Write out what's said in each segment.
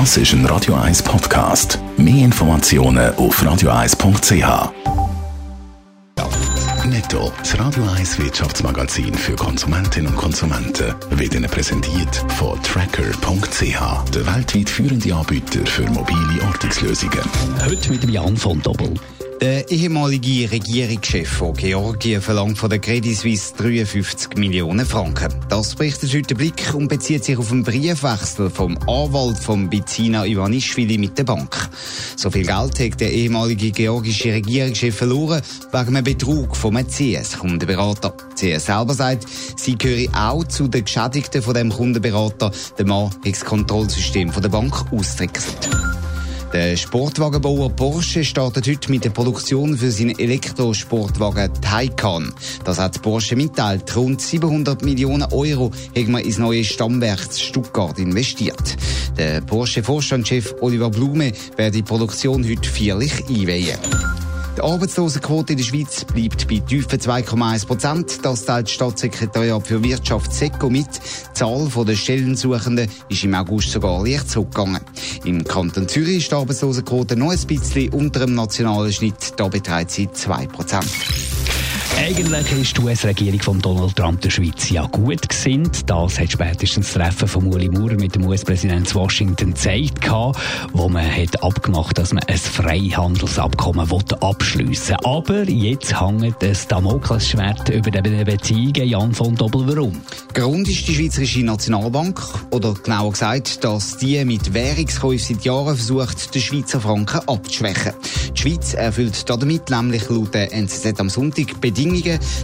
Das ist ein Radio 1 Podcast. Mehr Informationen auf radio1.ch. Netto, das Radio 1 Wirtschaftsmagazin für Konsumentinnen und Konsumenten, wird Ihnen präsentiert von Tracker.ch, der weltweit führende Anbieter für mobile Ortungslösungen. Heute mit dem Jan von Doppel. Der ehemalige Regierungschef von Georgien verlangt von der Credit Suisse 53 Millionen Franken. Das berichtet heute Blick und bezieht sich auf einen Briefwechsel vom Anwalt von Bizina Ivanischvili mit der Bank. So viel Geld hat der ehemalige georgische Regierungschef verloren wegen einem Betrug vom CS-Kundenberater. CS selber sagt, sie gehöre auch zu den Geschädigten von dem Kundenberater. Der Mann hat das Kontrollsystem von der Bank ausgewechselt. Der Sportwagenbauer Porsche startet heute mit der Produktion für seinen Elektrosportwagen Taycan. Das hat Porsche mitteilt. Rund 700 Millionen Euro haben wir ins neue Stammwerk Stuttgart investiert. Der Porsche-Vorstandschef Oliver Blume wird die Produktion heute vierlich einweihen. Die Arbeitslosenquote in der Schweiz bleibt bei tiefen 2,1 Prozent. Das teilt das Staatssekretariat für Wirtschaft SECO mit. Die Zahl der Stellensuchenden ist im August sogar leicht zurückgegangen. Im Kanton Zürich ist die Arbeitslosenquote noch ein bisschen unter dem nationalen Schnitt. Da beträgt sie 2 Prozent. Eigentlich ist die US-Regierung von Donald Trump der Schweiz ja gut gesinnt. Das hat spätestens das Treffen von Uli Maurer mit dem US-Präsidenten Washington gezeigt, wo man hat abgemacht dass man ein Freihandelsabkommen abschliessen will. Aber jetzt hängt das Damoklesschwert über den Beziehungen. Jan von Doppel, warum? Grund ist die Schweizerische Nationalbank, oder genauer gesagt, dass die mit Währungskäufen seit Jahren versucht, den Schweizer Franken abzuschwächen. Die Schweiz erfüllt damit nämlich laut der NZZ am Sonntag Bedingungen,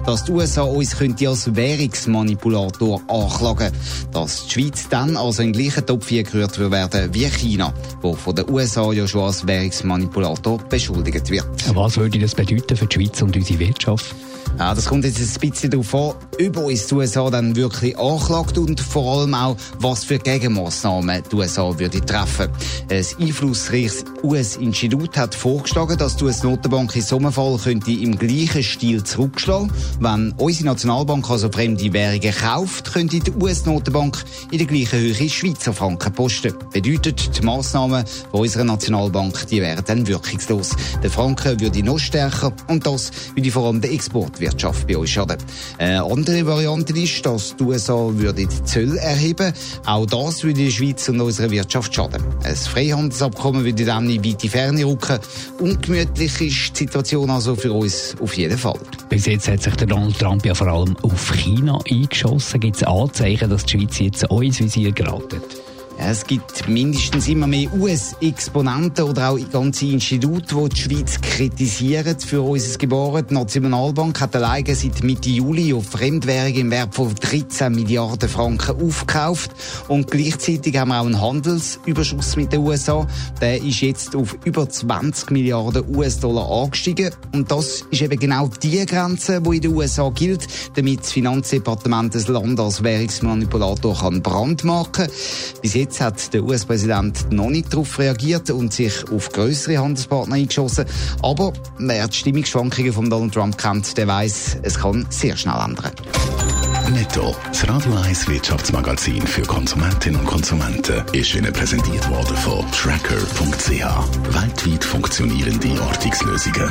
dass die USA uns könnte als Währungsmanipulator anklagen Dass die Schweiz dann also in den gleichen Topf gerührt werden wie China, wo von den USA ja schon als Währungsmanipulator beschuldigt wird. Was würde das bedeuten für die Schweiz und unsere Wirtschaft? Ja, das kommt jetzt ein bisschen darauf an, ob uns die USA dann wirklich anklagt und vor allem auch, was für Gegenmaßnahmen die USA würde treffen. Ein einflussreiches US-Institut hat vorgeschlagen, dass die US-Notenbank in so Fall könnte im gleichen Stil zurückschlagen. Wenn unsere Nationalbank also fremde Währungen kauft, könnte die US-Notenbank in der gleichen Höhe Schweizer Franken posten. Bedeutet, die Massnahmen von unserer Nationalbank, die wären dann wirkungslos. Der Franken würde noch stärker und das würde vor allem der Exportwirtschaft bei uns schaden. Eine andere Variante ist, dass die USA würde die Zölle erheben. Auch das würde der Schweiz und unserer Wirtschaft schaden. Ein Freihandelsabkommen würde dann in weite Ferne rücken. Ungemütlich ist die Situation also für uns auf jeden Fall. Bis jetzt hat sich Donald Trump ja vor allem auf China eingeschossen. Gibt es Anzeichen, dass die Schweiz jetzt auch ins Visier geraten? Es gibt mindestens immer mehr US-Exponenten oder auch ganze Institute, die die Schweiz kritisieren für unser Gebaren. Die Nationalbank hat alleine seit Mitte Juli auf Fremdwährungen im Wert von 13 Milliarden Franken aufgekauft. Und gleichzeitig haben wir auch einen Handelsüberschuss mit den USA. Der ist jetzt auf über 20 Milliarden US-Dollar angestiegen. Und das ist eben genau die Grenze, die in den USA gilt, damit das Finanzdepartement das Land als Währungsmanipulator kann brandmarken kann. Jetzt hat der US-Präsident noch nicht darauf reagiert und sich auf größere Handelspartner eingeschossen. Aber wer die Stimmungsschwankungen von Donald Trump kennt, der weiß, es kann sehr schnell ändern. Netto, das Radio 1 Wirtschaftsmagazin für Konsumentinnen und Konsumenten, ist Ihnen präsentiert worden von Tracker.ch. Weltweit funktionierende Ortungslösungen.